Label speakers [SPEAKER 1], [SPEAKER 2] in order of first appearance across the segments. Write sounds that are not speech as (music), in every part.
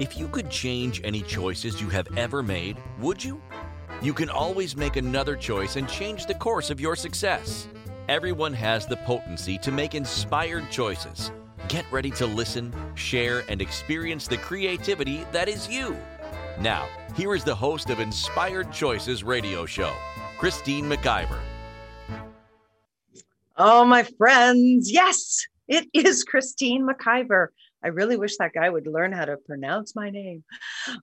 [SPEAKER 1] If you could change any choices you have ever made, would you? You can always make another choice and change the course of your success. Everyone has the potency to make inspired choices. Get ready to listen, share, and experience the creativity that is you. Now, here is the host of Inspired Choices radio show, Christine McIver.
[SPEAKER 2] Oh, my friends, yes, it is Christine McIver. I really wish that guy would learn how to pronounce my name.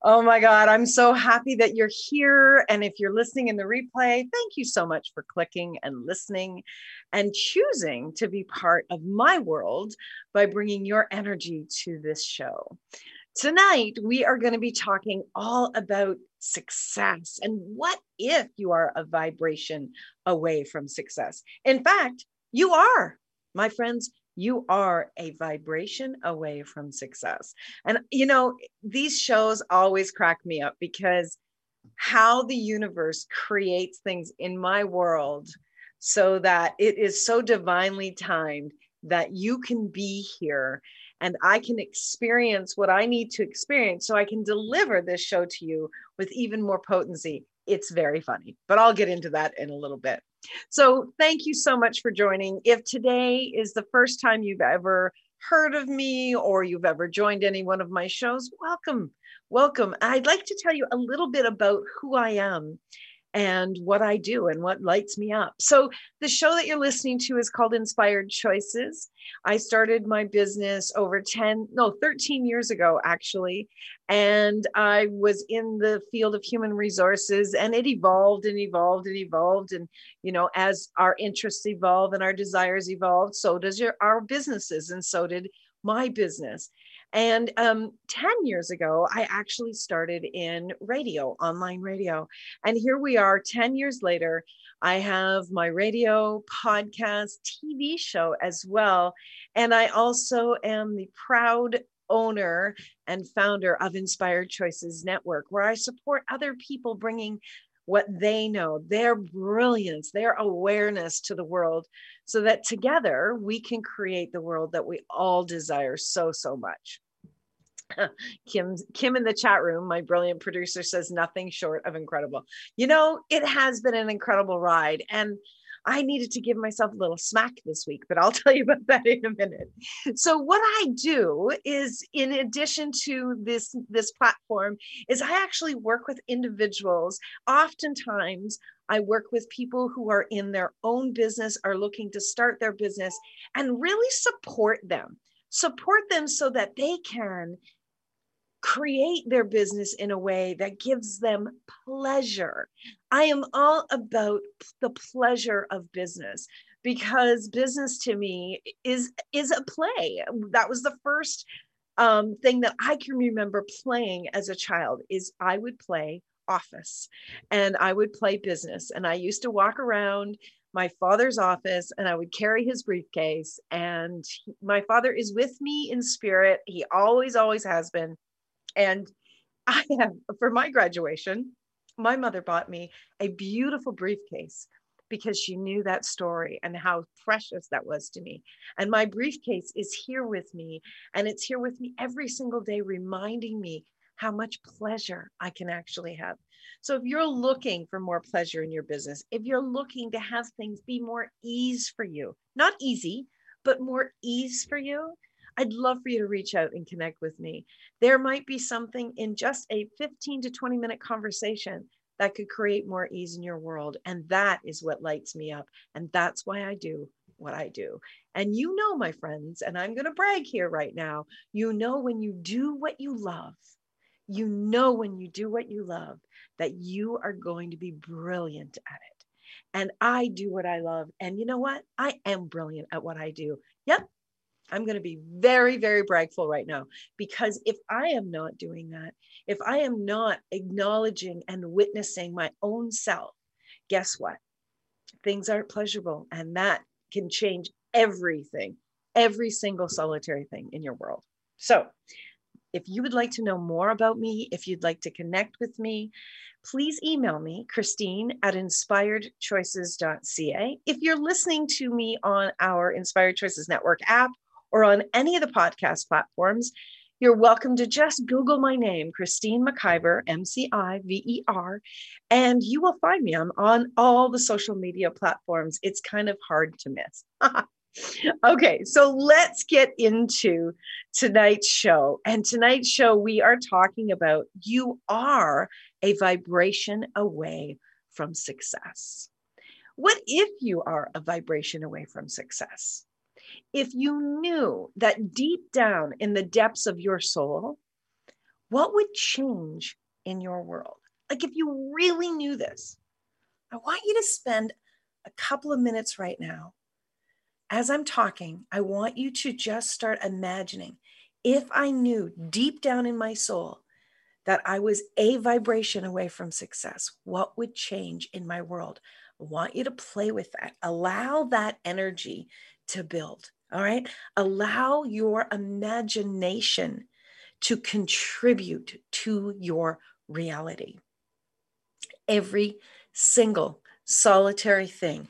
[SPEAKER 2] Oh my God, I'm so happy that you're here. And if you're listening in the replay, thank you so much for clicking and listening and choosing to be part of my world by bringing your energy to this show. Tonight, we are going to be talking all about success and what if you are a vibration away from success. In fact, you are, my friends, you are a vibration away from success. And, you know, these shows always crack me up because how the universe creates things in my world so that it is so divinely timed that you can be here and I can experience what I need to experience so I can deliver this show to you with even more potency. It's very funny, but I'll get into that in a little bit. So, thank you so much for joining. If today is the first time you've ever heard of me or you've ever joined any one of my shows, welcome. Welcome. I'd like to tell you a little bit about who I am and what I do and what lights me up. So, the show that you're listening to is called Inspired Choices. I started my business over 10, no, 13 years ago, actually. And I was in the field of human resources and it evolved and evolved and evolved. And, you know, as our interests evolve and our desires evolve, so does your, our businesses. And so did my business. And um, 10 years ago, I actually started in radio, online radio. And here we are 10 years later. I have my radio, podcast, TV show as well. And I also am the proud owner and founder of Inspired Choices Network, where I support other people bringing what they know, their brilliance, their awareness to the world, so that together we can create the world that we all desire so, so much. (laughs) Kim Kim in the chat room, my brilliant producer says nothing short of incredible. You know, it has been an incredible ride and I needed to give myself a little smack this week, but I'll (laughs) tell you about that in a minute. So what I do is in addition to this this platform is I actually work with individuals. Oftentimes I work with people who are in their own business are looking to start their business and really support them. Support them so that they can create their business in a way that gives them pleasure. I am all about the pleasure of business because business to me is is a play. That was the first um, thing that I can remember playing as a child is I would play office and I would play business and I used to walk around my father's office and I would carry his briefcase and he, my father is with me in spirit he always always has been and I have, for my graduation, my mother bought me a beautiful briefcase because she knew that story and how precious that was to me. And my briefcase is here with me, and it's here with me every single day, reminding me how much pleasure I can actually have. So, if you're looking for more pleasure in your business, if you're looking to have things be more ease for you, not easy, but more ease for you, I'd love for you to reach out and connect with me. There might be something in just a 15 to 20 minute conversation that could create more ease in your world. And that is what lights me up. And that's why I do what I do. And you know, my friends, and I'm going to brag here right now, you know, when you do what you love, you know, when you do what you love, that you are going to be brilliant at it. And I do what I love. And you know what? I am brilliant at what I do. Yep, I'm going to be very, very bragful right now because if I am not doing that, if I am not acknowledging and witnessing my own self, guess what? Things aren't pleasurable. And that can change everything, every single solitary thing in your world. So, if you would like to know more about me, if you'd like to connect with me, please email me, Christine at inspiredchoices.ca. If you're listening to me on our Inspired Choices Network app or on any of the podcast platforms, you're welcome to just Google my name, Christine McIver, M C I V E R, and you will find me. I'm on all the social media platforms. It's kind of hard to miss. (laughs) okay, so let's get into tonight's show. And tonight's show, we are talking about you are a vibration away from success. What if you are a vibration away from success? If you knew that deep down in the depths of your soul, what would change in your world? Like if you really knew this, I want you to spend a couple of minutes right now. As I'm talking, I want you to just start imagining if I knew deep down in my soul that I was a vibration away from success, what would change in my world? I want you to play with that. Allow that energy to build. All right. Allow your imagination to contribute to your reality. Every single solitary thing,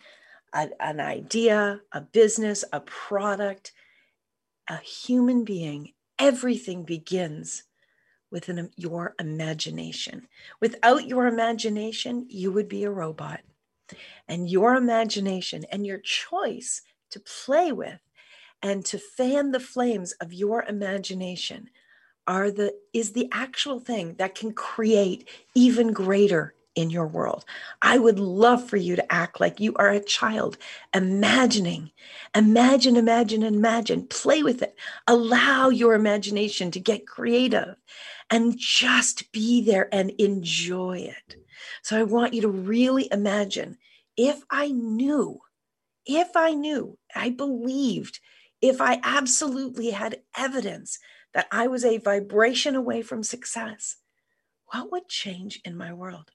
[SPEAKER 2] an idea, a business, a product, a human being, everything begins with your imagination. Without your imagination, you would be a robot. And your imagination and your choice to play with and to fan the flames of your imagination are the is the actual thing that can create even greater in your world. I would love for you to act like you are a child, imagining, imagine, imagine, imagine, play with it. Allow your imagination to get creative and just be there and enjoy it. So I want you to really imagine if I knew, if I knew, I believed, if I absolutely had evidence that I was a vibration away from success, what would change in my world?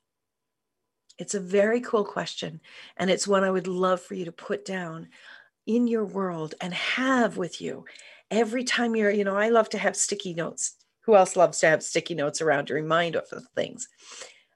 [SPEAKER 2] It's a very cool question. And it's one I would love for you to put down in your world and have with you every time you're, you know, I love to have sticky notes. Who else loves to have sticky notes around to remind of things?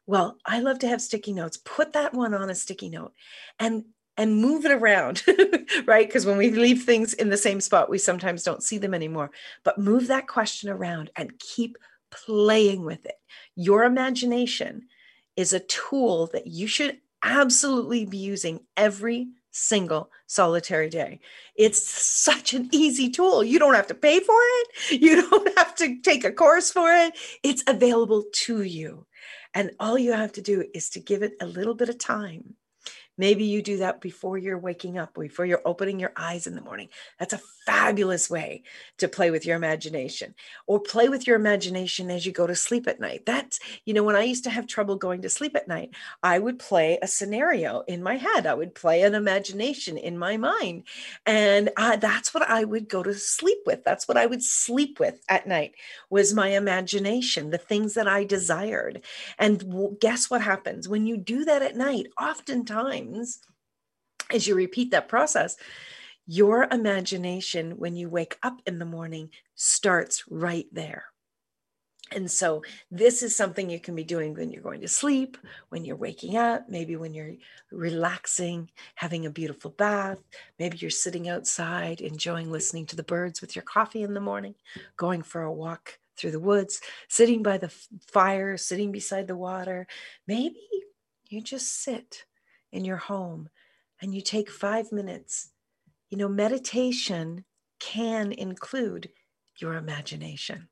[SPEAKER 2] Well, I love to have sticky notes. Put that one on a sticky note and and move it around, (laughs) right? Because when we leave things in the same spot, we sometimes don't see them anymore. But move that question around and keep playing with it. Your imagination is a tool that you should absolutely be using every single solitary day. It's such an easy tool. You don't have to pay for it, you don't (laughs) have to take a course for it. It's available to you. And all you have to do is to give it a little bit of time Maybe you do that before you're waking up, before you're opening your eyes in the morning. That's a fabulous way to play with your imagination or play with your imagination as you go to sleep at night. That's, you know, when I used to have trouble going to sleep at night, I would play a scenario in my head. I would play an imagination in my mind. And uh, that's what I would go to sleep with. That's what I would sleep with at night was my imagination, the things that I desired. And guess what happens when you do that at night? Oftentimes, as you repeat that process, your imagination, when you wake up in the morning, starts right there. And so, this is something you can be doing when you're going to sleep, when you're waking up, maybe when you're relaxing, having a beautiful bath. Maybe you're sitting outside, enjoying listening to the birds with your coffee in the morning, going for a walk through the woods, sitting by the fire, sitting beside the water. Maybe you just sit in your home and you take five minutes, you know, meditation can include your imagination.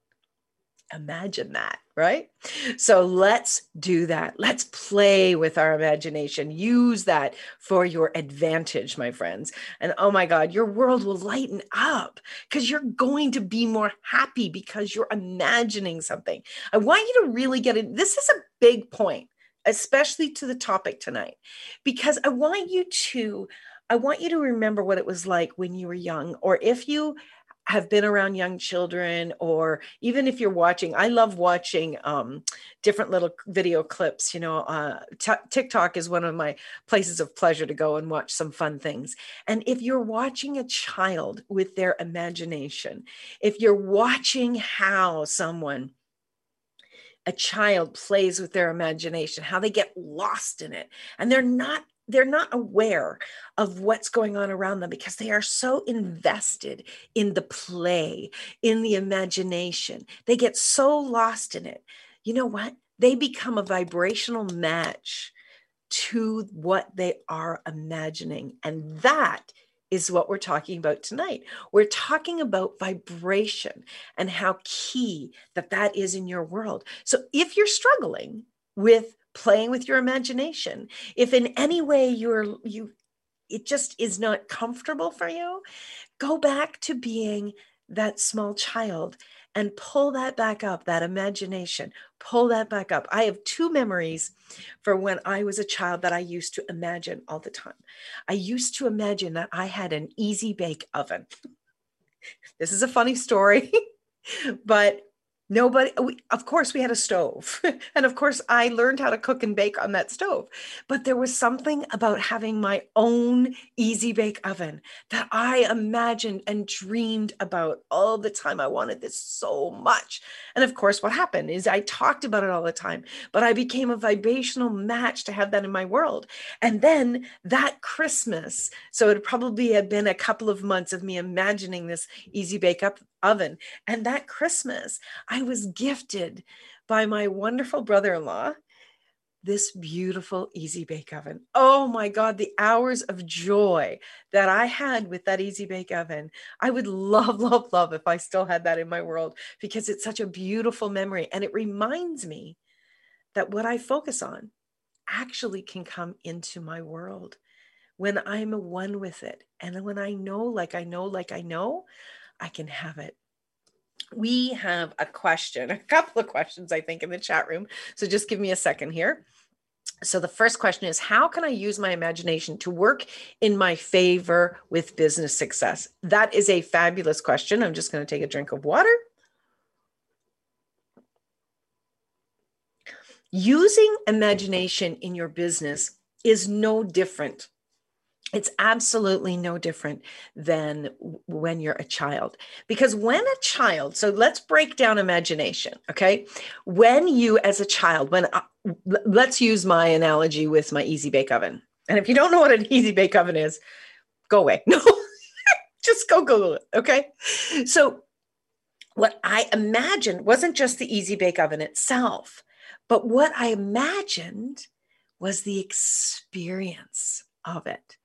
[SPEAKER 2] Imagine that, right? So let's do that. Let's play with our imagination. Use that for your advantage, my friends. And oh my God, your world will lighten up because you're going to be more happy because you're imagining something. I want you to really get it. This is a big point especially to the topic tonight, because I want you to. I want you to remember what it was like when you were young, or if you have been around young children or even if you're watching i love watching um, different little video clips you know uh, t- tiktok is one of my places of pleasure to go and watch some fun things and if you're watching a child with their imagination if you're watching how someone a child plays with their imagination, how they get lost in it. And they're not they're not aware of what's going on around them because they are so invested in the play, in the imagination. They get so lost in it. You know what? They become a vibrational match to what they are imagining. And that is what we're talking about tonight. We're talking about vibration and how key that that is in your world. So if you're struggling with playing with your imagination, if in any way you're you it just is not comfortable for you, go back to being that small child and pull that back up, that imagination, pull that back up. I have two memories for when I was a child that I used to imagine all the time. I used to imagine that I had an easy bake oven. (laughs) this is a funny story, (laughs) but Nobody, we, of course, we had a stove. (laughs) and of course, I learned how to cook and bake on that stove. But there was something about having my own easy bake oven that I imagined and dreamed about all the time. I wanted this so much. And of course, what happened is I talked about it all the time, but I became a vibrational match to have that in my world. And then that Christmas, so it probably had been a couple of months of me imagining this easy bake up oven. And that Christmas, I was gifted by my wonderful brother in law this beautiful easy bake oven. Oh my God, the hours of joy that I had with that easy bake oven. I would (laughs) love, love, love if I still had that in my world because it's such a beautiful memory. And it reminds me that what I focus on actually can come into my world when I'm one with it. And when I know, like I know, like I know, I can have it. We have a question, a couple of questions, I think, in the chat room. So just give me a second here. So the first question is How can I use my imagination to work in my favor with business success? That is a fabulous question. I'm just going to take a drink of water. Using imagination in your business is no different it's absolutely no different than when you're a child. Because when a child so let's break down imagination okay? When you as a child when I, let's use my analogy with my easy bake oven. And if you don't know what an easy bake oven is go away. (laughs) No. Just go google it okay? So what i imagined wasn't just the easy bake oven itself but what i imagined was the experience of it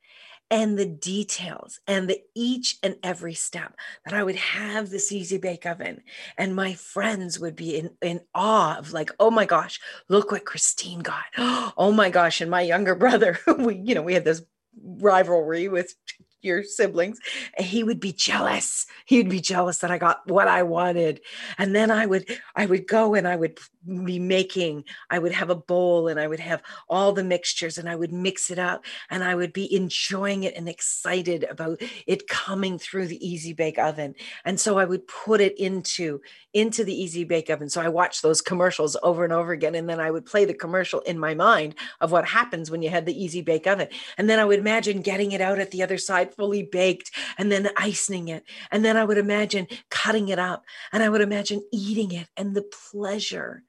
[SPEAKER 2] and the details and the each and every step that I would have this easy bake oven and my friends would be in, in awe of like, oh my gosh, look what Christine got. (gasps) Oh my gosh. And my younger (laughs) brother, (laughs) we, you know, we had this rivalry with your siblings he would be jealous. He would be jealous that i got what i wanted. And then i would i would go and i would be making i would have a bowl and i would have all the mixtures and i would mix it up and i would be enjoying it and excited about it coming through the easy bake oven. And so i would put it into into the easy bake oven. So i watched those commercials over and over again and then i would play the commercial in my mind of what happens when you had the easy bake oven. And then i would imagine getting it out at the other side fully baked and then icing it and then i would imagine cutting it up and i would imagine eating it and the pleasure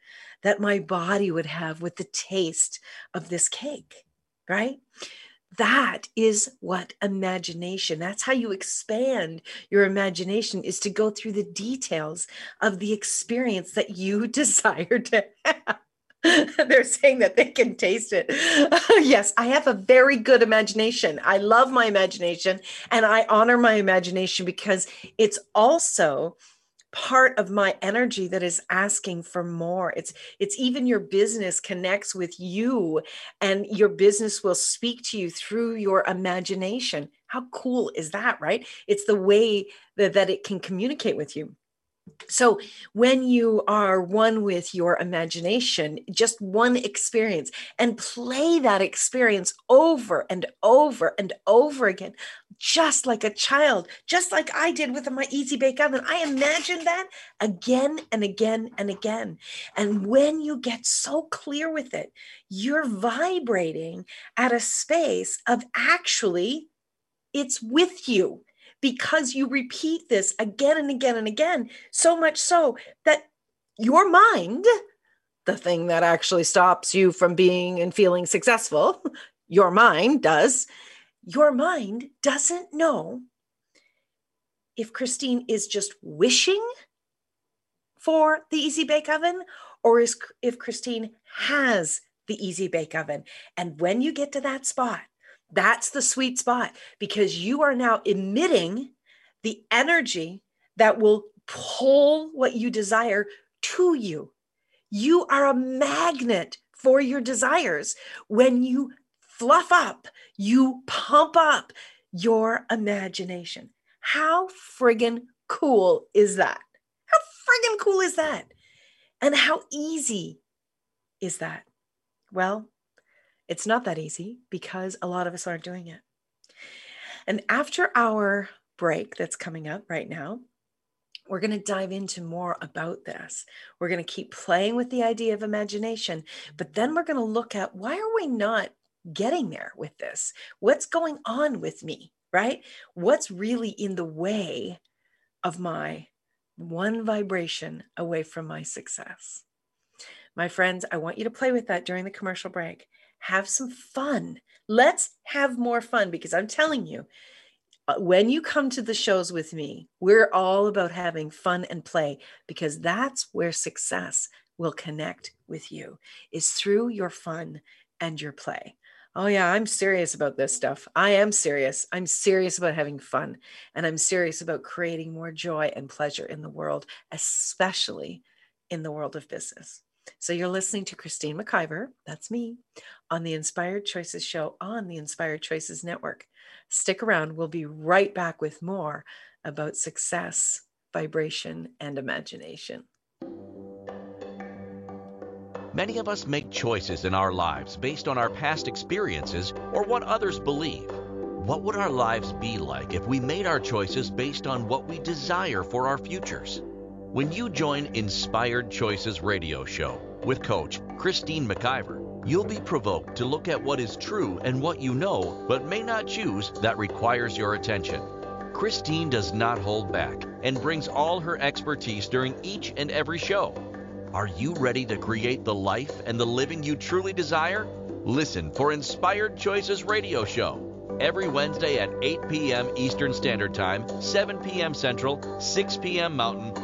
[SPEAKER 2] that my body would have with the taste of this cake, right? That is what imagination, that's how you expand your imagination, is to go through the details of the experience that you (laughs) desire to have. (laughs) They're saying that they can taste it. (laughs) yes, I have a very good imagination. I love my imagination and I honor my imagination because it's also part of my energy that is asking for more it's it's even your business connects with you and your business will speak to you through your imagination how cool is that right it's the way that, that it can communicate with you so, when you are one with your imagination, just one experience, and play that experience over and over and over again, just like a child, just like I did with my Easy Bake Oven. I imagine that again and again and again. And when you get so clear with it, you're vibrating at a space of actually, it's with you because you repeat this again and again and again, so much so that your mind, the thing that actually stops you from being and feeling successful, (laughs) your mind does, your mind doesn't know if Christine is just wishing for the easy bake oven or is if Christine has the easy bake oven. And when you get to that spot, that's the sweet spot because you are now emitting the energy that will pull what you desire to you. You are a magnet for your desires. When you fluff up, you pump up your imagination. How friggin' cool is that? How friggin' cool is that? And how easy is that? Well, it's not that easy because a lot of us aren't doing it. And after our break that's coming up right now, we're going to dive into more about this. We're going to keep playing with the idea of imagination, but then we're going to look at why are we not getting there with this? What's going on with me, right? What's really in the way of my one vibration away from my success? My friends, I want you to play with that during the commercial break. Have some fun. Let's have more fun because I'm telling you, uh, when you come to the shows with me, we're all about having fun and play because that's where success will connect with you is through your fun and your play. Oh yeah, I'm serious about this stuff. I am serious. I'm serious about having fun and I'm serious about creating more joy and pleasure in the world, especially in the world of business. So you're listening to Christine McIver, that's me, on the Inspired Choices show on the Inspired Choices Network. Stick around, we'll be right back with more about success, vibration, and imagination.
[SPEAKER 1] Many of us make choices in our lives based on our past experiences or what others believe. What would our lives be like if we made our choices based on what we desire for our futures? When you join Inspired Choices Radio Show with Coach Christine McIver, you'll be provoked to look at what is true and what you know but may not choose that requires your attention. Christine does not hold back and brings all her expertise during each and every show. Are you ready to create the life and the living you truly desire? Listen for Inspired Choices Radio Show every Wednesday at 8 p.m. Eastern Standard Time, 7 p.m. Central, 6 p.m. Mountain,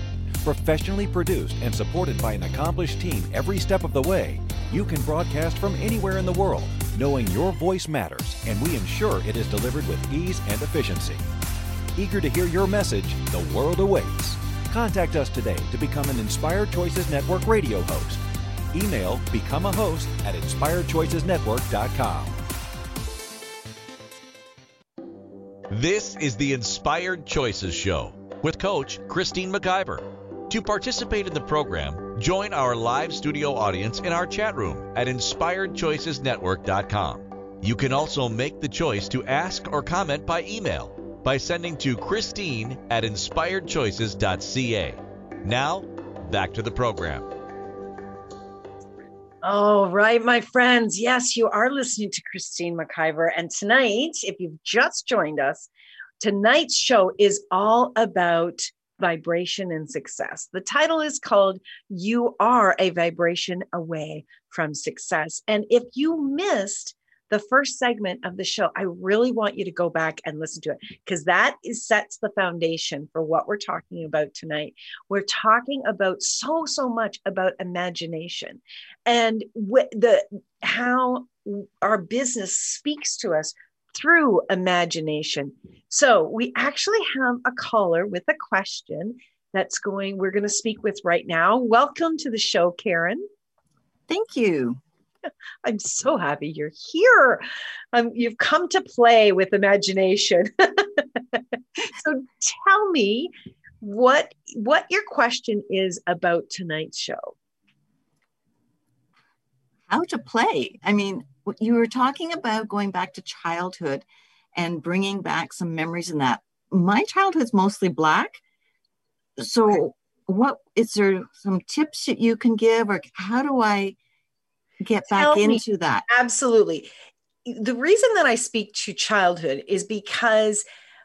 [SPEAKER 3] Professionally produced and supported by an accomplished team every step of the way, you can broadcast from anywhere in the world, knowing your voice matters, and we ensure it is delivered with ease and efficiency. Eager to hear your message, the world awaits. Contact us today to become an Inspired Choices Network radio host. Email become a host at inspiredchoicesnetwork.com.
[SPEAKER 1] This is the Inspired Choices Show with Coach Christine McIver. To participate in the program, join our live studio audience in our chat room at inspiredchoicesnetwork.com. You can also make the choice to ask or comment by email by sending to Christine at inspiredchoices.ca. Now, back to the program.
[SPEAKER 2] All right, my friends. Yes, you are listening to Christine McIver. And tonight, if you've just joined us, tonight's show is all about vibration and success. The title is called You Are a Vibration Away from Success. And if you missed the first segment of the show, I really want you to go back and listen to it because that is, sets the foundation for what we're talking about tonight. We're talking about so so much about imagination and wh- the how our business speaks to us through imagination. So we actually have a caller with a question that's going, we're going to speak with right now. Welcome to the show, Karen.
[SPEAKER 4] Thank you. (laughs)
[SPEAKER 2] I'm so happy you're here. Um, you've come to play with imagination. (laughs) so tell me what what your question is about tonight's show.
[SPEAKER 4] How to play. I mean, you were talking about going back to childhood and bringing back some memories in that. My childhood's mostly black. So, what is there some tips that you can give, or how do I get back Tell into me. that?
[SPEAKER 2] Absolutely. The reason that I speak to childhood is because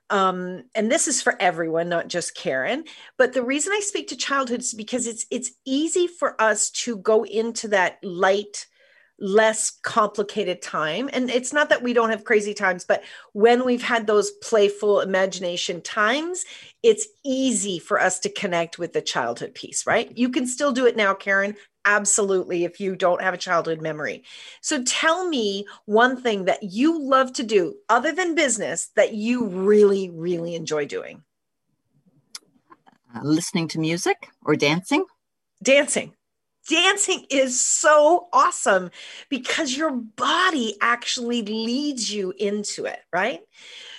[SPEAKER 2] um, and this is for everyone not just karen but the reason i speak to childhood is because it's it's easy for us to go into that light less complicated time and it's not that we don't have crazy times but when we've had those playful imagination times it's easy for us to connect with the childhood piece right you can still do it now karen absolutely if you don't have a childhood memory. So tell me one thing that you love to do other than business that you really, really enjoy doing.
[SPEAKER 4] Uh, listening to music or dancing?
[SPEAKER 2] Dancing. Dancing is so awesome because your body actually leads you into it, right?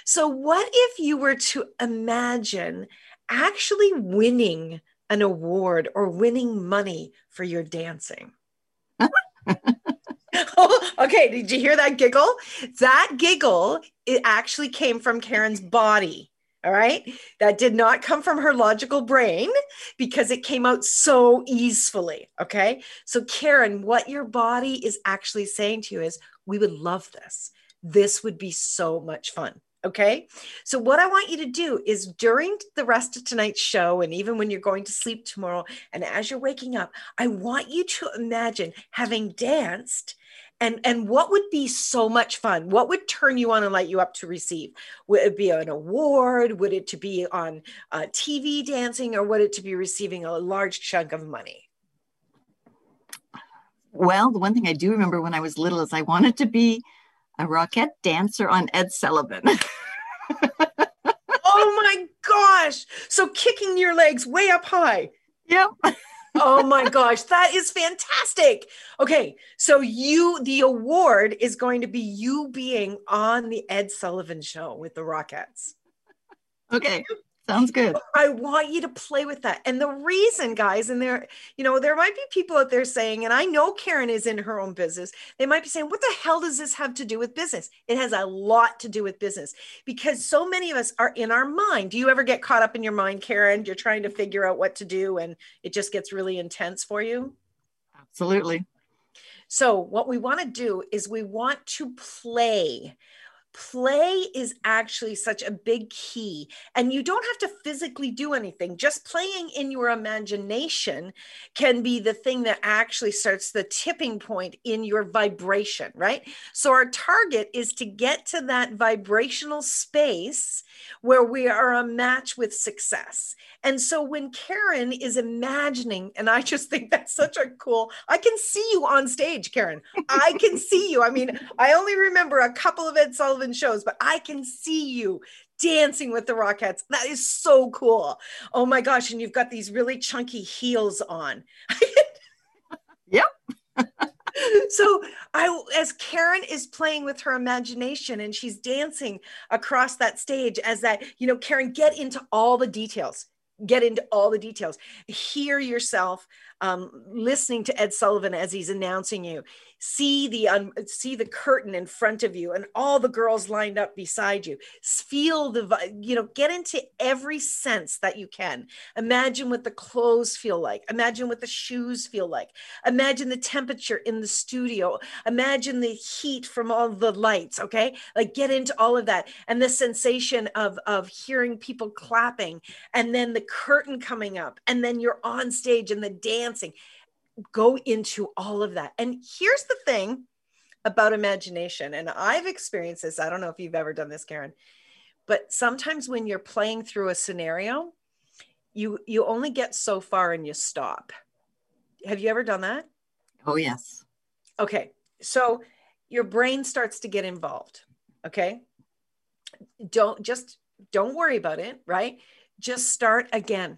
[SPEAKER 2] So, what if you were to imagine actually winning an award or winning money for your dancing. oh, (laughs) (laughs) okay, did you hear that giggle? That giggle it actually came from Karen's body. All right. That did not come from her logical brain because it came out so easily. Okay. So, Karen, what your body is actually saying to you is, we would love this. This would be so much fun. Okay. So, what I want you to do is during the rest of tonight's show, and even when you're going to sleep tomorrow, and as you're waking up, I want you to imagine having danced. And, and what would be so much fun? What would turn you on and light you up to receive? Would it be an award? Would it to be on uh, TV dancing, or would it to be receiving a large chunk of money?
[SPEAKER 4] Well, the one thing I do remember when I was little is I wanted to be a Rockette dancer on Ed Sullivan. (laughs)
[SPEAKER 2] oh my gosh. So kicking your legs way up high.
[SPEAKER 4] Yep. (laughs)
[SPEAKER 2] oh my gosh, that is fantastic. Okay, so you, the award is going to be you being on the Ed Sullivan show with the Rockettes.
[SPEAKER 4] Okay. Sounds good.
[SPEAKER 2] I want you to play with that. And the reason, guys, and there, you know, there might be people out there saying, and I know Karen is in her own business, they might be saying, what the hell does this have to do with business? It has a lot to do with business because so many of us are in our mind. Do you ever get caught up in your mind, Karen? You're trying to figure out what to do and it just gets really intense for you?
[SPEAKER 4] Absolutely.
[SPEAKER 2] So, what we want to do is we want to play play is actually such a big key and you don't have to physically do anything. Just playing in your imagination can be the thing that actually starts the tipping point in your vibration right? So our target is to get to that vibrational space where we are a match with success and so when karen is imagining and i just think that's such a cool i can see you on stage karen i can (laughs) see you i mean i only remember a couple of ed sullivan shows, but I can see you dancing with the Rockettes. That is so cool. Oh my gosh. And you've got these really chunky heels on. (laughs)
[SPEAKER 4] yep. (laughs)
[SPEAKER 2] so I as Karen is playing with her imagination and she's dancing across that stage as that, you know, Karen, get into all the details. Get into all the details. Hear yourself um, listening to Ed Sullivan as he's announcing you see the um, see the curtain in front of you and all the girls lined up beside you. Feel the you know get into every sense that you can. Imagine what the clothes feel like. Imagine what the shoes feel like. Imagine the temperature in the studio. Imagine the heat from all the lights okay? Like get into all of that. And the sensation of of hearing people clapping and then the curtain coming up and then you're on stage and the dancing go into all of that. And here's the thing about imagination, and I've experienced this. I don't know if you've ever done this, Karen, but sometimes when you're playing through a scenario, you you only get so far and you stop. Have you ever done that?
[SPEAKER 4] Oh yes.
[SPEAKER 2] Okay. So your brain starts to get involved. Okay. Don't just don't worry about it, right? Just start again.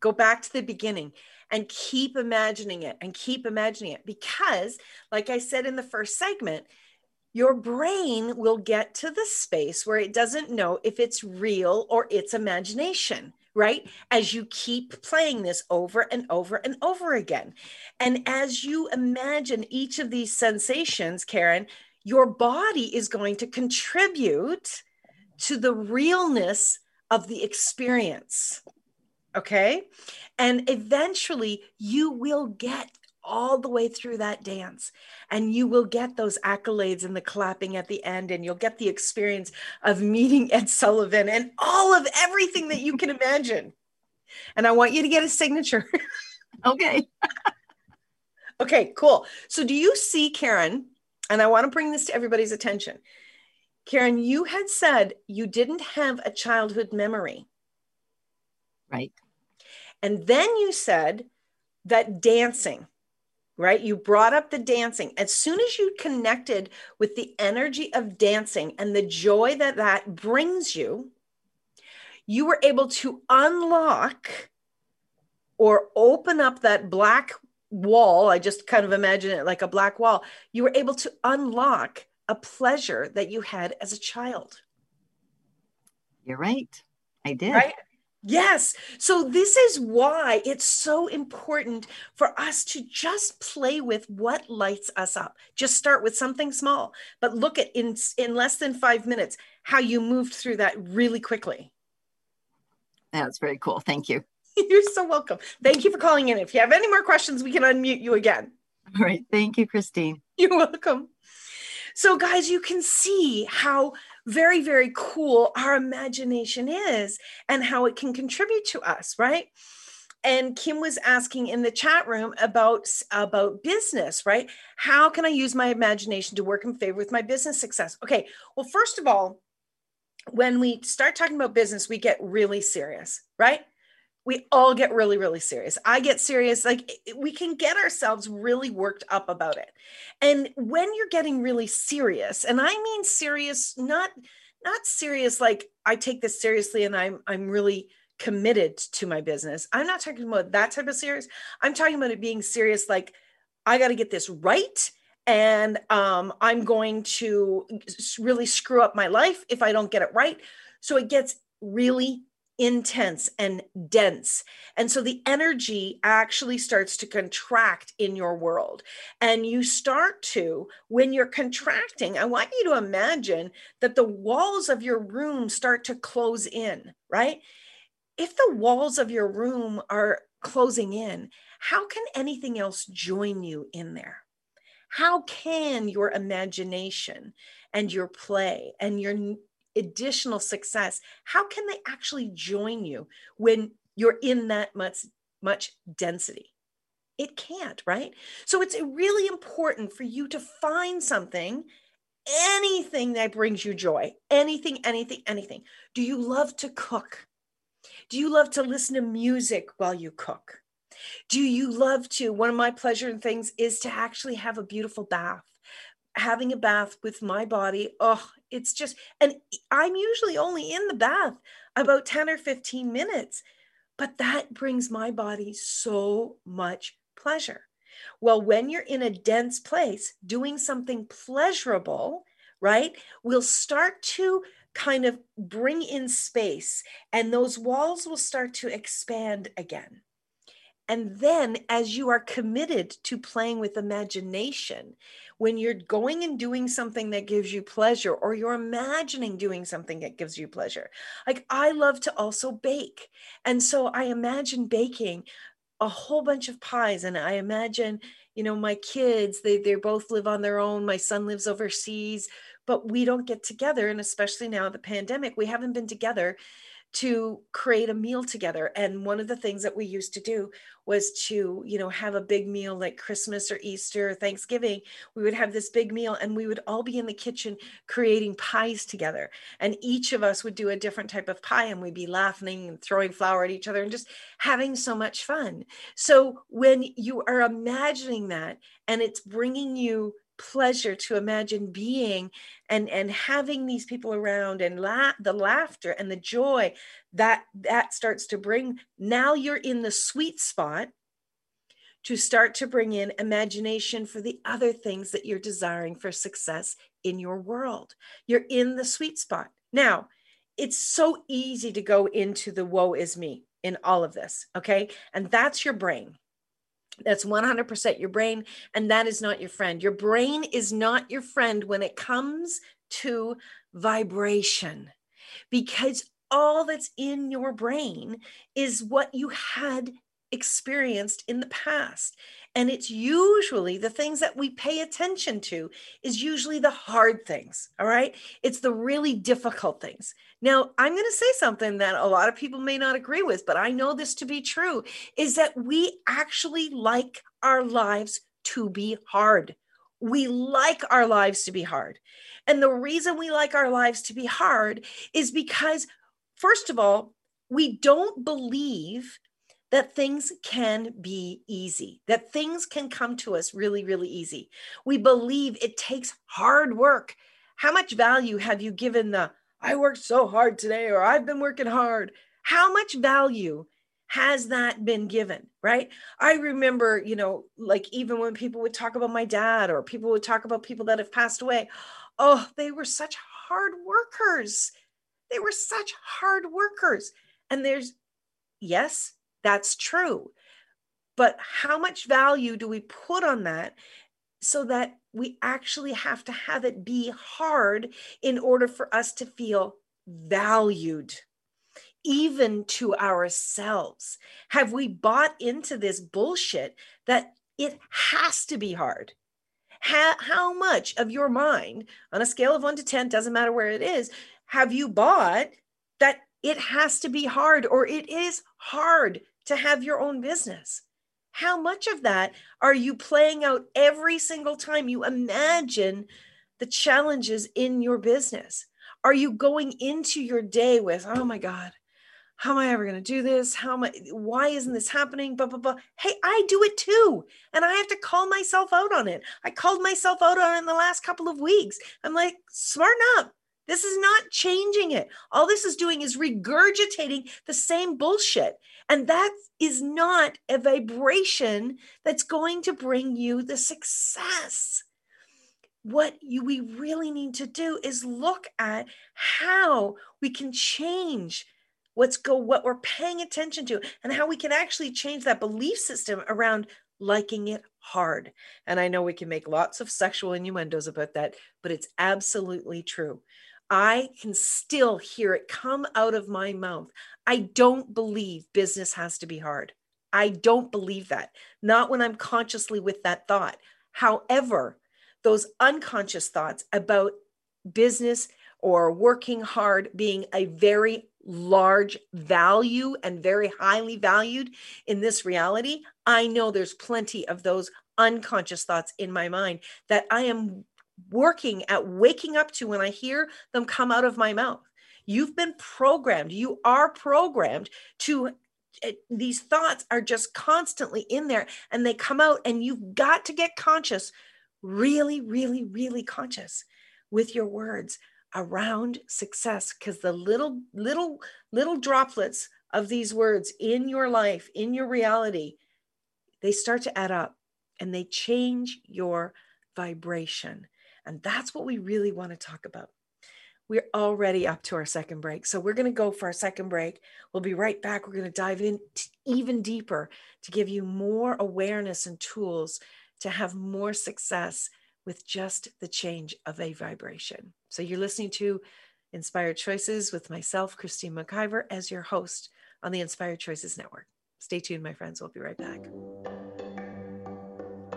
[SPEAKER 2] Go back to the beginning and keep imagining it and keep imagining it because like i said in the first segment your brain will get to the space where it doesn't know if it's real or it's imagination right? As you keep playing this over and over and over again. And as you imagine each of these sensations, Karen, your body is going to contribute to the realness of the experience. Okay. And eventually you will get all the way through that dance and you will get those accolades and the clapping at the end and you'll get the experience of meeting (laughs) ed sullivan and all of everything that you can imagine. And i want you to get a signature. (laughs)
[SPEAKER 4] Okay.
[SPEAKER 2] Okay cool. So do you see karen and i want to bring this to everybody's attention. Karen you had said you didn't have a childhood memory.
[SPEAKER 4] Right
[SPEAKER 2] and then you said that dancing right? You brought up the dancing. As soon as you connected with the energy of dancing and the joy that that brings you, you were able to unlock or open up that black wall. I just kind of imagine it like a black wall. You were able to unlock a pleasure that you had as a child.
[SPEAKER 4] You're right. I did.
[SPEAKER 2] Right? Yes. So, this is why it's so important for us to just play with what lights us up. Just start with something small, but look at in, in less than five minutes how you moved through that really quickly.
[SPEAKER 4] That's very cool. Thank you. (laughs)
[SPEAKER 2] You're so welcome. Thank you for calling in. If you have any more questions, we can unmute you again.
[SPEAKER 4] All right. Thank you, Christine. (laughs)
[SPEAKER 2] You're welcome. So, guys, you can see how very, very cool our imagination is and how it can contribute to us, right? and kim was asking in the chat room about about business right? How can i use my imagination to work in favor with my business success? Okay well first of all when we start talking about business we get really serious right we all get really really serious. I get serious like we can get ourselves really worked up about it. And when you're getting really serious and i mean serious not not serious like i take this seriously and i'm i'm really committed to my business. I'm not talking about that type of serious. I'm talking about it being serious like i got to get this right and um, i'm going to really screw up my life if i don't get it right. So it gets really intense and dense. And so the energy actually starts to contract in your world. And you start to, when you're contracting, I want you to imagine that the walls of your room start to close in, right? If the walls of your room are closing in, how can anything else join you in there? How can your imagination and your play and your additional success how can they actually join you when you're in that much much density? It can't right? So it's really important for you to find something anything that brings you joy anything anything anything. Do you love to cook? Do you love to listen to music while you cook? Do you love to one of my pleasure and things is to actually have a beautiful bath. Having a bath with my body oh it's just and i'm usually only in the bath about 10 or 15 minutes but that brings my body so much pleasure. Well when you're in a dense place doing something pleasurable right will start to kind of bring in space and those walls will start to expand again. And then, as you are committed to playing with imagination, when you're going and doing something that gives you pleasure, or you're imagining doing something that gives you pleasure, like I love to also bake. And so I imagine baking a whole bunch of pies, and I imagine, you know, my kids, they, they both live on their own. My son lives overseas, but we don't get together. And especially now, the pandemic, we haven't been together to create a meal together. And one of the things that we used to do was to you know have a big meal like christmas or easter or thanksgiving. We would have this big meal and we would all be in the kitchen creating pies together. And each of us would do a different type of pie and we'd be laughing and throwing flour at each other and just having so much fun. So when you are imagining that and it's bringing you pleasure to imagine being and and having these people around and la- the laughter and the joy that that starts to bring now you're in the sweet spot to start to bring in imagination for the other things that you're desiring for success in your world you're in the sweet spot now it's so easy to go into the woe is me in all of this. Okay. And that's your brain. That's 100% your brain. And that is not your friend. Your brain is not your friend when it comes to vibration because all that's in your brain is what you had experienced in the past and it's usually the things that we pay attention to is usually the hard things all right? It's the really difficult things. Now i'm going to say something that a lot of people may not agree with but i know this to be true is that we actually like our lives to be hard. We like our lives to be hard. And the reason we like our lives to be hard is because first of all we don't believe that things can be easy, that things can come to us really, really easy. We believe it takes hard work. How much value have you given the, I worked so hard today, or I've been working hard? How much value has that been given right i remember you know like even when people would talk about my dad or people would talk about people that have passed away oh they were such hard workers they were such hard workers and there's yes that's true. But how much value do we put on that so that we actually have to have it be hard in order for us to feel valued? Even to ourselves. Have we bought into this bullshit that it has to be hard? How, how much of your mind, on a scale of one to 10, doesn't matter where it is, have you bought that it has to be hard or it is hard to have your own business? How much of that are you playing out every single time you imagine the challenges in your business? Are you going into your day with, oh my God, how am I ever going to do this? How am I, why isn't this happening? Blah, blah, blah. Hey, I do it too. And I have to call myself out on it. I called myself out on it in the last couple of weeks. I'm like, smarten up. This is not changing it. All this is doing is regurgitating the same bullshit. And that is not a vibration that's going to bring you the success. What you, we really need to do is look at how we can change what's go what we're paying attention to and how we can actually change that belief system around liking it hard. And I know we can make lots of sexual innuendos about that, but it's absolutely true. I can still hear it come out of my mouth. I don't believe business has to be hard. I don't believe that, not when I'm consciously with that thought. However, those unconscious thoughts about business or working hard being a very large value and very highly valued in this reality, I know there's plenty of those unconscious thoughts in my mind that I am working at waking up to when I hear them come out of my mouth. You've been programmed. You are programmed to it, eh, these thoughts are just constantly in there and they come out and you've got to get conscious really really really conscious with your words around success because the little little little droplets of these words in your life in your reality they start to add up and they change your vibration and that's what we really want to talk about we're already up to our second break. So we're going to go for our second break. We'll be right back. We're going to dive in even deeper to give you more awareness and tools to have more success with just the change of a vibration. So you're listening to Inspired Choices with myself, Christine McIver, as your host on the Inspired Choices Network. Stay tuned, my friends. We'll be right back.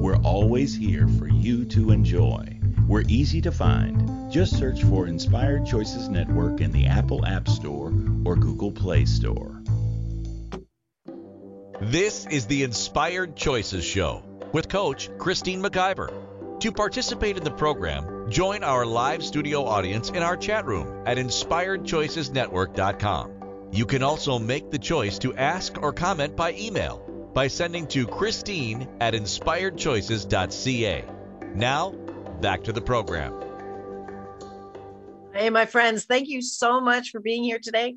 [SPEAKER 5] we're always here for you to enjoy. We're easy to find. Just search for Inspired Choices Network in the Apple App Store or Google Play Store.
[SPEAKER 1] This is the Inspired Choices Show with Coach Christine McIver. To participate in the program, join our live studio audience in our chat room at inspiredchoicesnetwork.com. You can also make the choice to ask or comment by email by sending to Christine at inspiredchoices.ca. Now, back to the program.
[SPEAKER 2] Hey, my friends, thank you so much for being here today.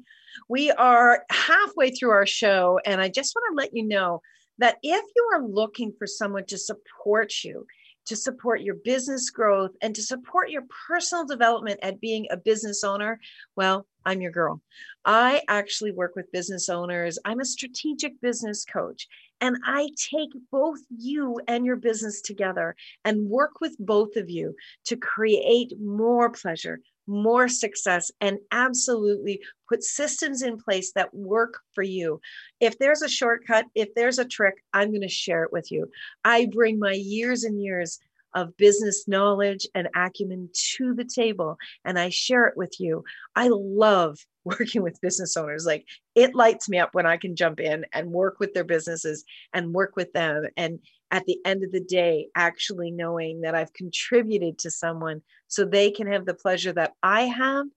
[SPEAKER 2] We are halfway through our show, and I just want to let you know that if you are looking for someone to support you, to support your business growth, and to support your personal development at being a business owner, well, I'm your girl. I actually work with business owners. I'm a strategic business coach, and I take both you and your business together and work with both of you to create more pleasure, more success and absolutely put systems in place that work for you. If there's a shortcut, if there's a trick, I'm going to share it with you. I bring my years and years of business knowledge and acumen to the table and I share it with you. I love (laughs) working with business owners. Like it lights me up when I can jump in and work with their businesses and work with them. And at the end of the day, actually knowing that I've contributed to someone so they can have the pleasure that I have,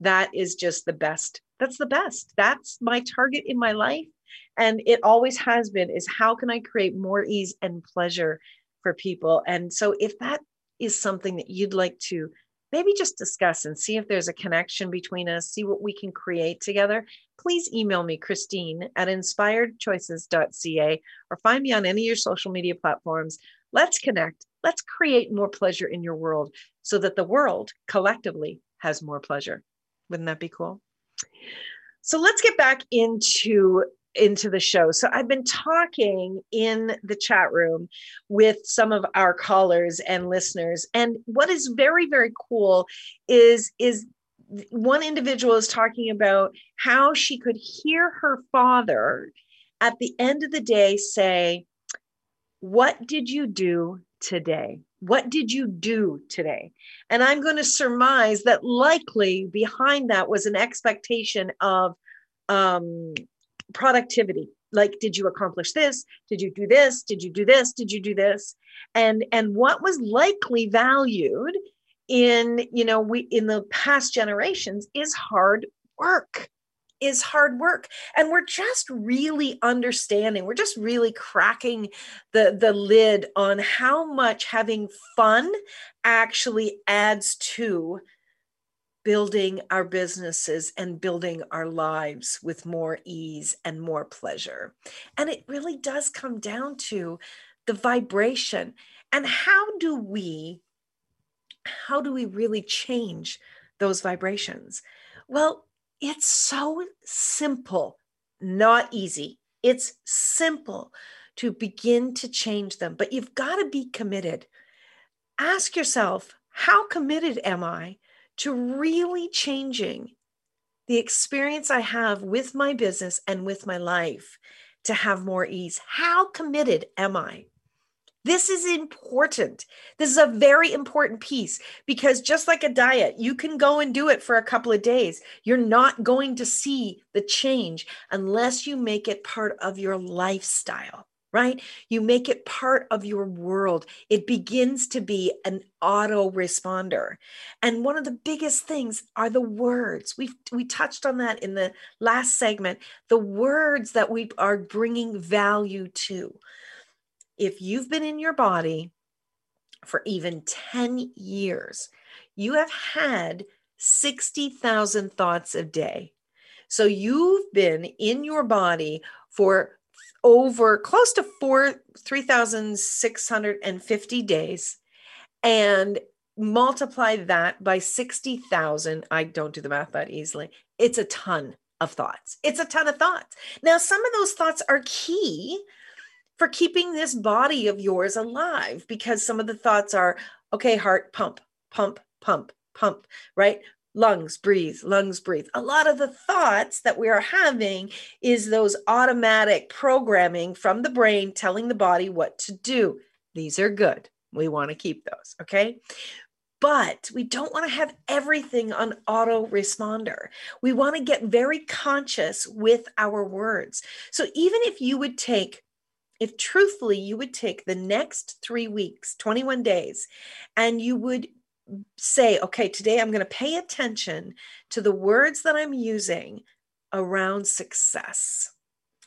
[SPEAKER 2] that is just the best. That's the best. That's my target in my life. And it always has been is how can I create more ease and pleasure for people? And so if that is something that you'd like to maybe just discuss and see if there's a connection between us, see what we can create together, please email me, Christine at inspiredchoices.ca, or find me on any of your social media platforms. Let's connect. Let's create more pleasure in your world so that the world collectively has more pleasure. Wouldn't that be cool? So let's get back into into the show. So I've been talking in the chat room with some of our callers and listeners and what is very very cool is is one individual is talking about how she could hear her father at the end of the day say what did you do today what did you do today and i'm going to surmise that likely behind that was an expectation of um, productivity. Like did you accomplish this? Did you do this? Did you do this? Did you do this? And and what was likely valued in you know we in the past generations is hard work is hard work. And we're just really understanding we're just really cracking the the lid on how much having fun actually adds to building our businesses and building our lives with more ease and more pleasure. And it really does come down to the vibration. And how do we how do we really change those vibrations? Well, it's so simple, not easy. It's simple to begin to change them, but you've got to be committed. Ask yourself, how committed am I to really changing the experience I have with my business and with my life to have more ease. How committed am I? This is important. This is a very important piece because just like a diet, you can go and do it for a couple of days. You're not going to see the change unless you make it part of your lifestyle right? You make it part of your world. It begins to be an auto responder. And one of the biggest things are the words. We we touched on that in the last segment, the words that we are bringing value to. If you've been in your body for even 10 years, you have had 60,000 thoughts a day. So you've been in your body for over close to four 3650 days and multiply that by 60,000, I don't do the math that easily. It's a ton of thoughts. It's a ton of thoughts. Now, some of those thoughts are key for keeping this body of yours alive because some of the thoughts are okay, heart, pump, pump, pump, pump, right? Lungs, breathe, lungs, breathe. A lot of the thoughts that we are having is those automatic programming from the brain telling the body what to do. These are good. We want to keep those. Okay. But we don't want to have everything on auto responder. We want to get very conscious with our words. So even if you would take if truthfully you would take the next three weeks, 21 days, and you would say, okay, today I'm going to pay attention to the words that I'm using around success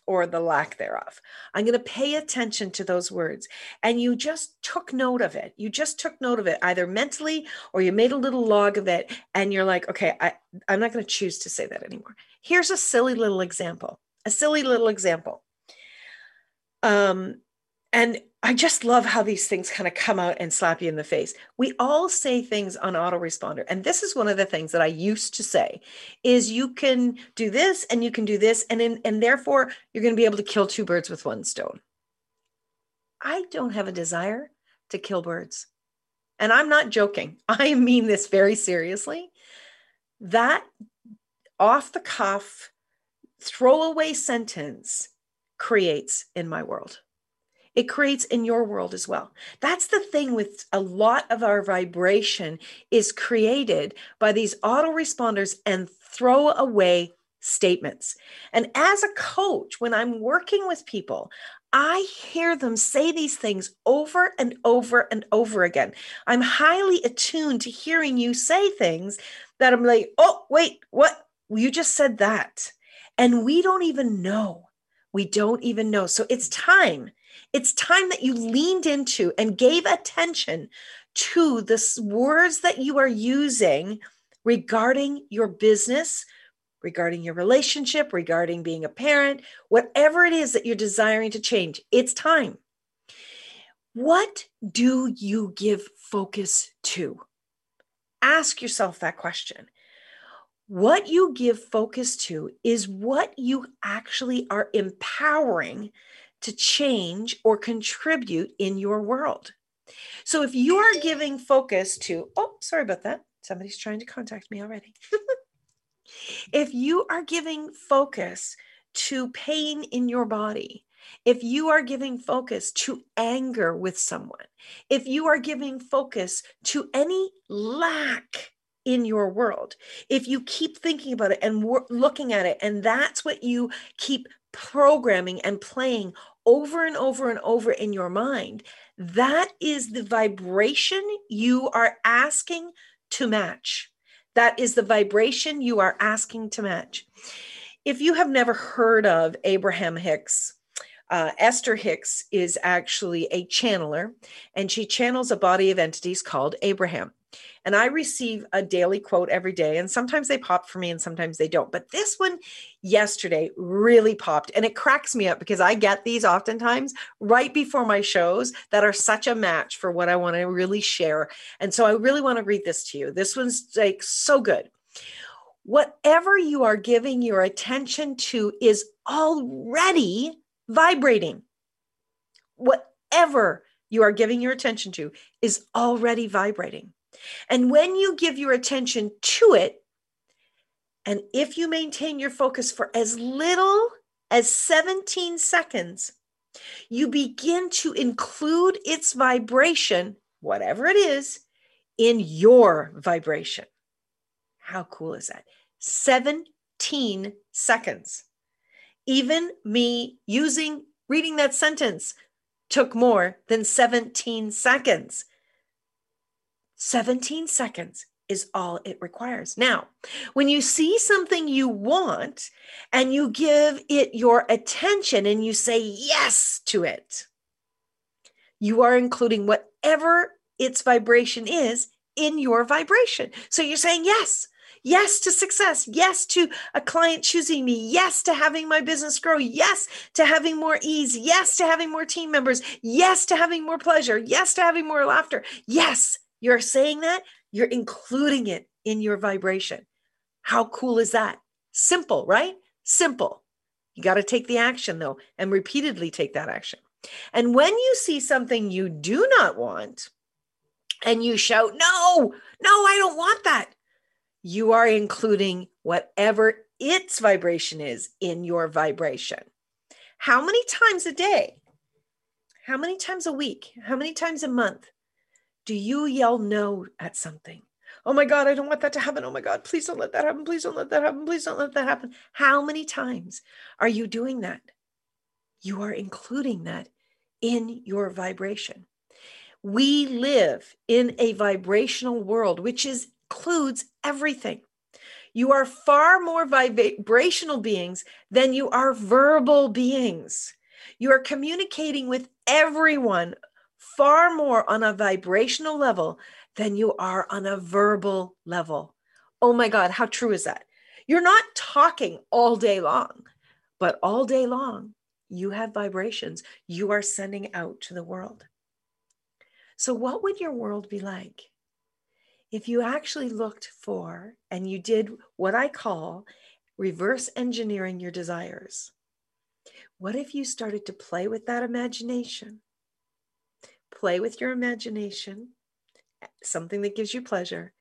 [SPEAKER 2] or the lack thereof. I'm going to pay attention to those words. And you just took note of it. You just took note of it, either mentally or you made a little log of it. And you're like, okay, I, I'm not going to choose to say that anymore. Here's a silly little example. A silly little example. Um, and I just love how these things kind of come out and slap you in the face. We all say things on autoresponder. And this is one of the things that I used to say is you can do this and you can do this and in, and therefore you're going to be able to kill two birds with one stone. I don't have a desire to kill birds. And I'm not joking. (laughs) I mean this very seriously. That off the cuff throwaway sentence creates in my world. It creates in your world as well. That's the thing with a lot of our vibration is created by these autoresponders and throwaway statements. And as a coach, when I'm working with people, I hear them say these things over and over and over again. I'm highly attuned to hearing you say things that I'm like, oh, wait, what? You just said that. And we don't even know we don't even know. So it's time. It's time that you leaned into and gave attention to the words that you are using regarding your business, regarding your relationship, regarding being a parent, whatever it is that you're desiring to change. It's time. What do you give focus to? Ask yourself that question what you give focus to is what you actually are empowering to change or contribute in your world. So if you are giving focus to, oh, sorry about that. Somebody's trying to contact me already. (laughs) if you are giving focus to pain in your body, if you are giving focus to anger with someone, if you are giving focus to any lack in your world. If you keep thinking about it and looking at it, and that's what you keep programming and playing over and over and over in your mind, that is the vibration you are asking to match. That is the vibration you are asking to match. If you have never heard of Abraham Hicks, uh, Esther Hicks is actually a channeler, and she channels a body of entities called Abraham. And I receive a daily quote every day, and sometimes they pop for me and sometimes they don't. But this one yesterday really popped, and it cracks me up because I get these oftentimes right before my shows that are such a match for what I want to really share. And so I really want to read this to you. This one's like so good. Whatever you are giving your attention to is already vibrating. Whatever you are giving your attention to is already vibrating. And when you give your attention to it, and if you maintain your focus for as little as 17 seconds, you begin to include its vibration, whatever it is, in your vibration. How cool is that? 17 seconds. Even me using reading that sentence took more than 17 seconds. 17 seconds is all it requires. Now, when you see something you want and you give it your attention and you say yes to it, you are including whatever its vibration is in your vibration. So you're saying yes. Yes to success. Yes to a client choosing me. Yes to having my business grow. Yes to having more ease. Yes to having more team members. Yes to having more pleasure. Yes to having more laughter. Yes you're saying that, you're including it in your vibration. How cool is that? Simple, right? Simple. You got to take the action though, and repeatedly take that action. And when you see something you do not want and you shout, No, no, I don't want that, you are including whatever its vibration is in your vibration. How many times a day? How many times a week? How many times a month do you yell no at something? Oh my God, I don't want that to happen. Oh my God, please don't let that happen. Please don't let that happen. Please don't let that happen. How many times are you doing that? You are including that in your vibration. We live in a vibrational world, which is, includes everything. You are far more vibrational beings than you are verbal beings. You are communicating with everyone far more on a vibrational level than you are on a verbal level. Oh my God, how true is that? You're not talking all day long, but all day long, you have vibrations you are sending out to the world. So, what would your world be like if you actually looked for and you did what I call reverse engineering your desires? What if you started to play with that imagination? Play with your imagination, something that gives you pleasure,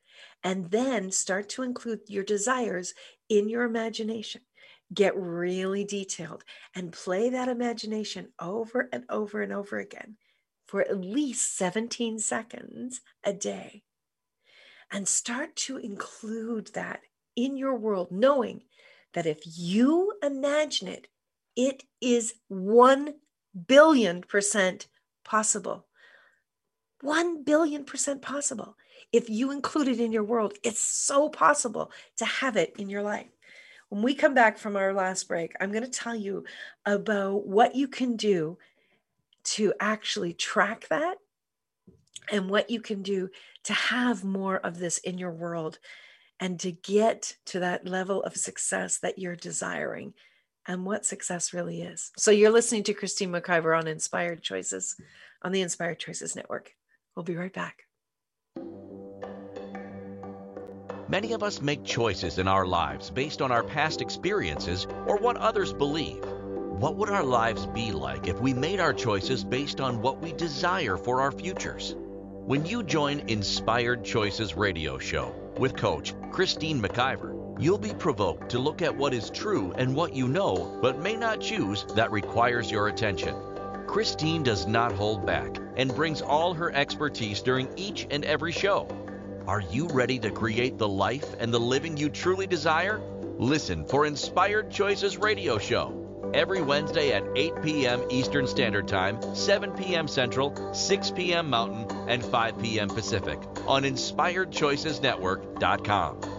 [SPEAKER 2] and then start to include your desires in your imagination get really detailed and play that imagination over and over and over again for at least 17 seconds a day. And start to include that in your world, knowing that if you imagine it, it is 1 billion percent possible. 1 billion percent possible. If you include it in your world, it's so possible to have it in your life. When we come back from our last break, I'm going to tell you about what you can do to actually track that and what you can do to have more of this in your world and to get to that level of success that you're desiring and what success really is. So you're listening to Christine McIver on Inspired Choices on the Inspired Choices Network. We'll be right back.
[SPEAKER 1] Many of us make choices in our lives based on our past experiences or what others believe. What would our lives be like if we made our choices based on what we desire for our futures? When you join Inspired Choices radio show with coach Christine McIver, you'll be provoked to look at what is true and what you know but may not choose that requires your attention. Christine does not hold back and brings all her expertise during each and every show. Are you ready to create the life and the living you truly desire? Listen for Inspired Choices Radio Show every Wednesday at 8 p.m. Eastern Standard Time, 7 p.m. Central, 6 p.m. Mountain, and 5 p.m. Pacific on InspiredChoicesNetwork.com.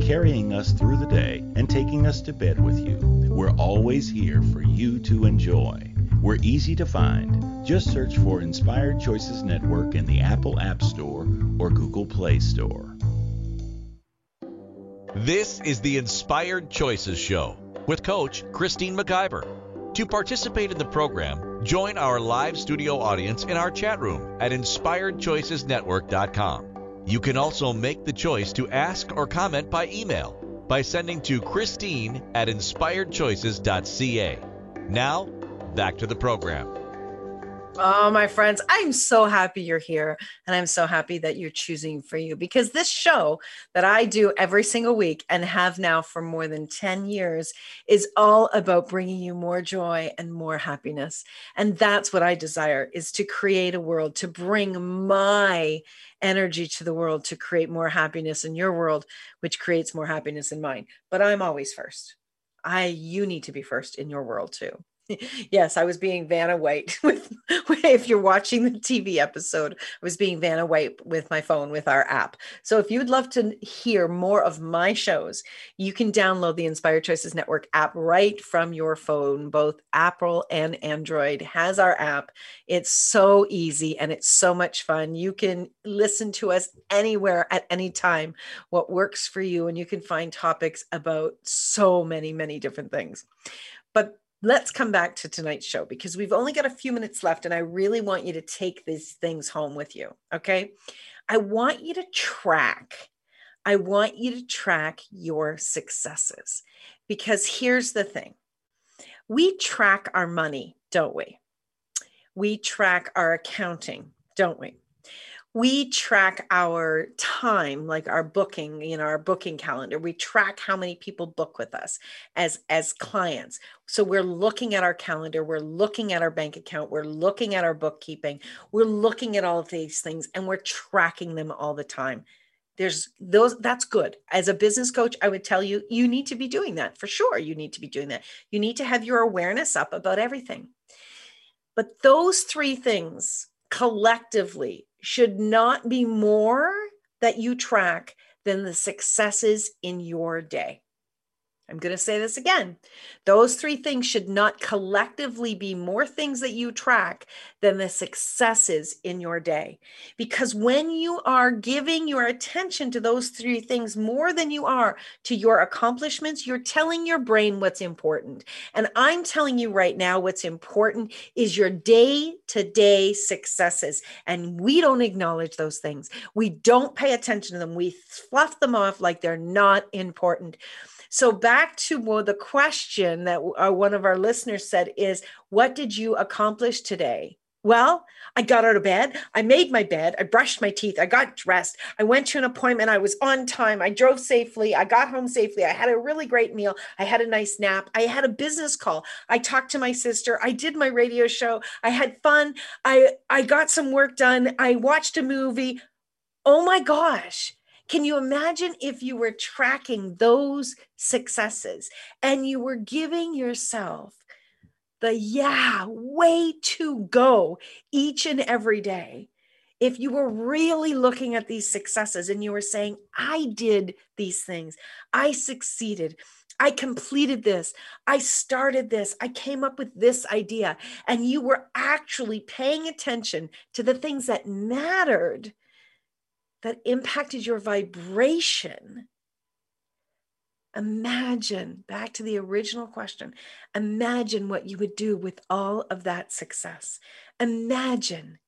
[SPEAKER 5] carrying us through the day, and taking us to bed with you, we're always here for you to enjoy. We're easy to find. Just search for Inspired Choices Network in the Apple App Store or Google Play Store.
[SPEAKER 1] This is the Inspired Choices Show with Coach Christine McIver. To participate in the program, join our live studio audience in our chat room at inspiredchoicesnetwork.com. You can also make the choice to ask or comment by email by sending to Christine at inspiredchoices.ca. Now, back to the program.
[SPEAKER 2] Oh, my friends, I'm so happy you're here. And I'm so happy that you're choosing for you because this show that I do every single week and have now for more than 10 years is all about bringing you more joy and more happiness. And that's what I desire is to create a world, to bring my energy to the world, to create more happiness in your world, which creates more happiness in mine. But I'm always first. I, you need to be first in your world too. Yes, I was being Vanna White (laughs) with if you're watching the TV episode, I was being Vanna White with my phone with our app. So if you'd love to hear more of my shows, you can download the Inspired Choices Network app right from your phone. Both Apple and Android has our app. It's so easy and it's so much fun. You can listen to us anywhere at any time, what works for you, and you can find topics about so many, many different things. But let's come back to tonight's show because we've only got a few minutes left and I really want you to take these things home with you. Okay. I want you to track. I want you to track your successes because here's the thing we track our money, don't we? We track our accounting, don't we? We track our time like our booking you know our booking calendar. We track how many people book with us as as clients. So we're looking at our calendar we're looking at our bank account we're looking at our bookkeeping we're looking at all of these things and we're tracking them all the time. There's those that's good. As a business coach i would tell you you need to be doing that for sure you need to be doing that. You need to have your awareness up about everything. But those three things collectively should not be more that you track than the successes in your day. I'm going to say this again. Those three things should not collectively be more things that you track than the successes in your day. Because when you are giving your attention to those three things more than you are to your accomplishments, you're telling your brain what's important. And I'm telling you right now, what's important is your day to day successes. And we don't acknowledge those things, we don't pay attention to them, we fluff them off like they're not important. So back to well, the question that uh, one of our listeners said is, "What did you accomplish today?" Well, I got out of bed. I made my bed. I brushed my teeth. I got dressed. I went to an appointment. I was on time. I drove safely. I got home safely. I had a really great meal. I had a nice nap. I had a business call. I talked to my sister. I did my radio show. I had fun. I I got some work done. I watched a movie. Oh my gosh. Can you imagine if you were tracking those successes and you were giving yourself the yeah, way to go each and every day? If you were really looking at these successes and you were saying, I did these things, I succeeded. I completed this. I started this. I came up with this idea. And you were actually paying attention to the things that mattered that impacted your vibration, imagine back to the original question imagine what you would do with all of that success. Imagine,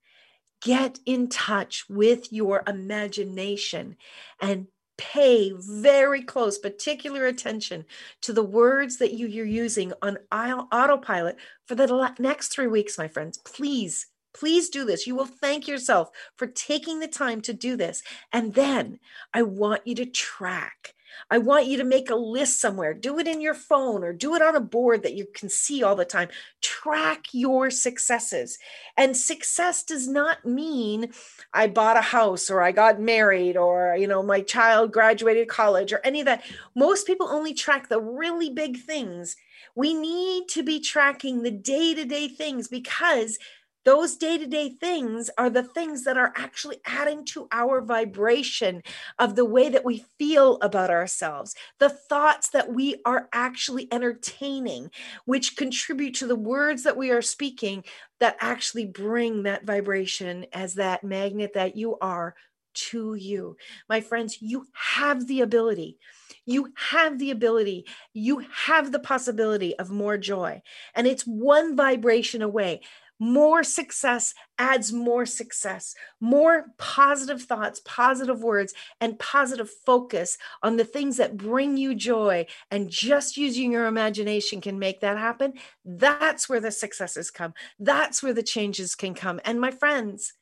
[SPEAKER 2] get in touch with your imagination and pay very close, particular attention to the words that you, you're using on autopilot for the next three weeks, my friends. Please Please do this. You will thank yourself for taking the time to do this. And then I want you to track. I want you to make a list somewhere. Do it in your phone or do it on a board that you can see all the time. Track your successes. And success does not mean I bought a house or I got married or you know my child graduated college or any of that. Most people only track the really big things. We need to be tracking the day-to-day things because those day to day things are the things that are actually adding to our vibration of the way that we feel about ourselves, the thoughts that we are actually entertaining, which contribute to the words that we are speaking that actually bring that vibration as that magnet that you are to you. My friends, you have the ability. You have the ability. You have the possibility of more joy. And it's one vibration away. More success adds more success, more positive thoughts, positive words, and positive focus on the things that bring you joy. And just using your imagination can make that happen. That's where the successes come. That's where the changes can come. And my friends,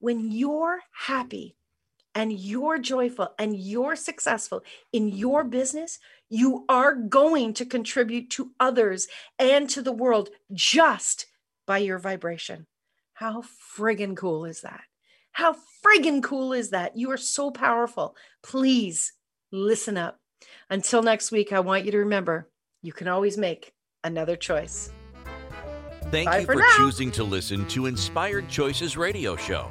[SPEAKER 2] when you're happy, and you're joyful and you're successful in your business, you are going to contribute to others and to the world just by your vibration. How friggin' cool is that? How friggin' cool is that? You are so powerful. Please listen up. Until next week, I want you to remember you can always make another choice.
[SPEAKER 1] Thank
[SPEAKER 2] Bye
[SPEAKER 1] you
[SPEAKER 2] for
[SPEAKER 1] for, choosing to listen to Inspired Choices Radio Show.